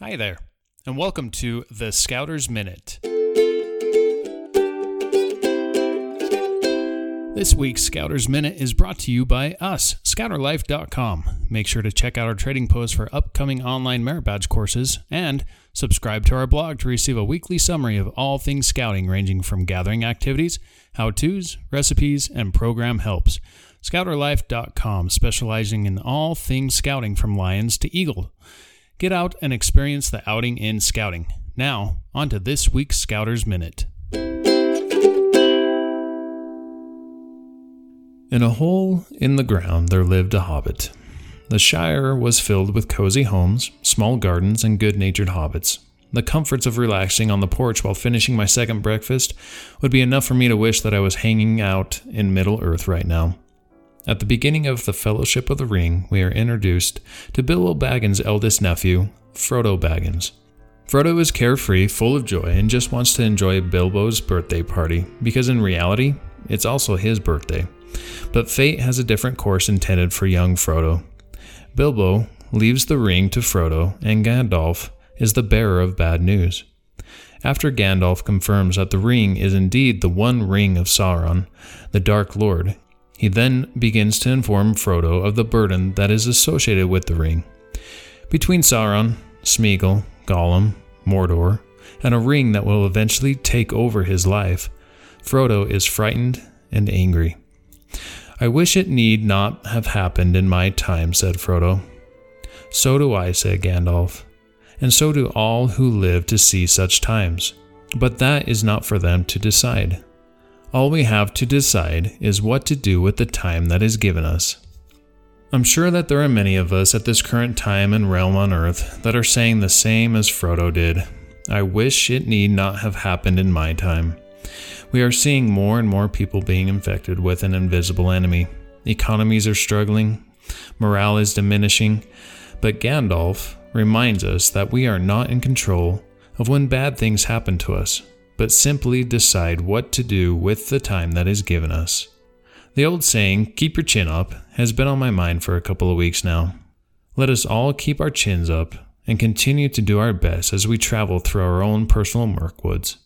Hi there, and welcome to the Scouter's Minute. This week's Scouter's Minute is brought to you by us, scouterlife.com. Make sure to check out our trading post for upcoming online merit badge courses and subscribe to our blog to receive a weekly summary of all things scouting, ranging from gathering activities, how to's, recipes, and program helps. Scouterlife.com, specializing in all things scouting from lions to eagle. Get out and experience the outing in scouting. Now, on to this week's Scouter's Minute. In a hole in the ground there lived a hobbit. The Shire was filled with cozy homes, small gardens, and good natured hobbits. The comforts of relaxing on the porch while finishing my second breakfast would be enough for me to wish that I was hanging out in Middle Earth right now. At the beginning of the Fellowship of the Ring, we are introduced to Bilbo Baggins' eldest nephew, Frodo Baggins. Frodo is carefree, full of joy, and just wants to enjoy Bilbo's birthday party, because in reality, it's also his birthday. But fate has a different course intended for young Frodo. Bilbo leaves the ring to Frodo, and Gandalf is the bearer of bad news. After Gandalf confirms that the ring is indeed the one ring of Sauron, the Dark Lord, he then begins to inform Frodo of the burden that is associated with the ring. Between Sauron, Smeagol, Gollum, Mordor, and a ring that will eventually take over his life, Frodo is frightened and angry. I wish it need not have happened in my time, said Frodo. So do I, said Gandalf, and so do all who live to see such times. But that is not for them to decide. All we have to decide is what to do with the time that is given us. I'm sure that there are many of us at this current time and realm on earth that are saying the same as Frodo did. I wish it need not have happened in my time. We are seeing more and more people being infected with an invisible enemy. Economies are struggling, morale is diminishing, but Gandalf reminds us that we are not in control of when bad things happen to us but simply decide what to do with the time that is given us. The old saying, keep your chin up, has been on my mind for a couple of weeks now. Let us all keep our chins up and continue to do our best as we travel through our own personal Mirkwoods.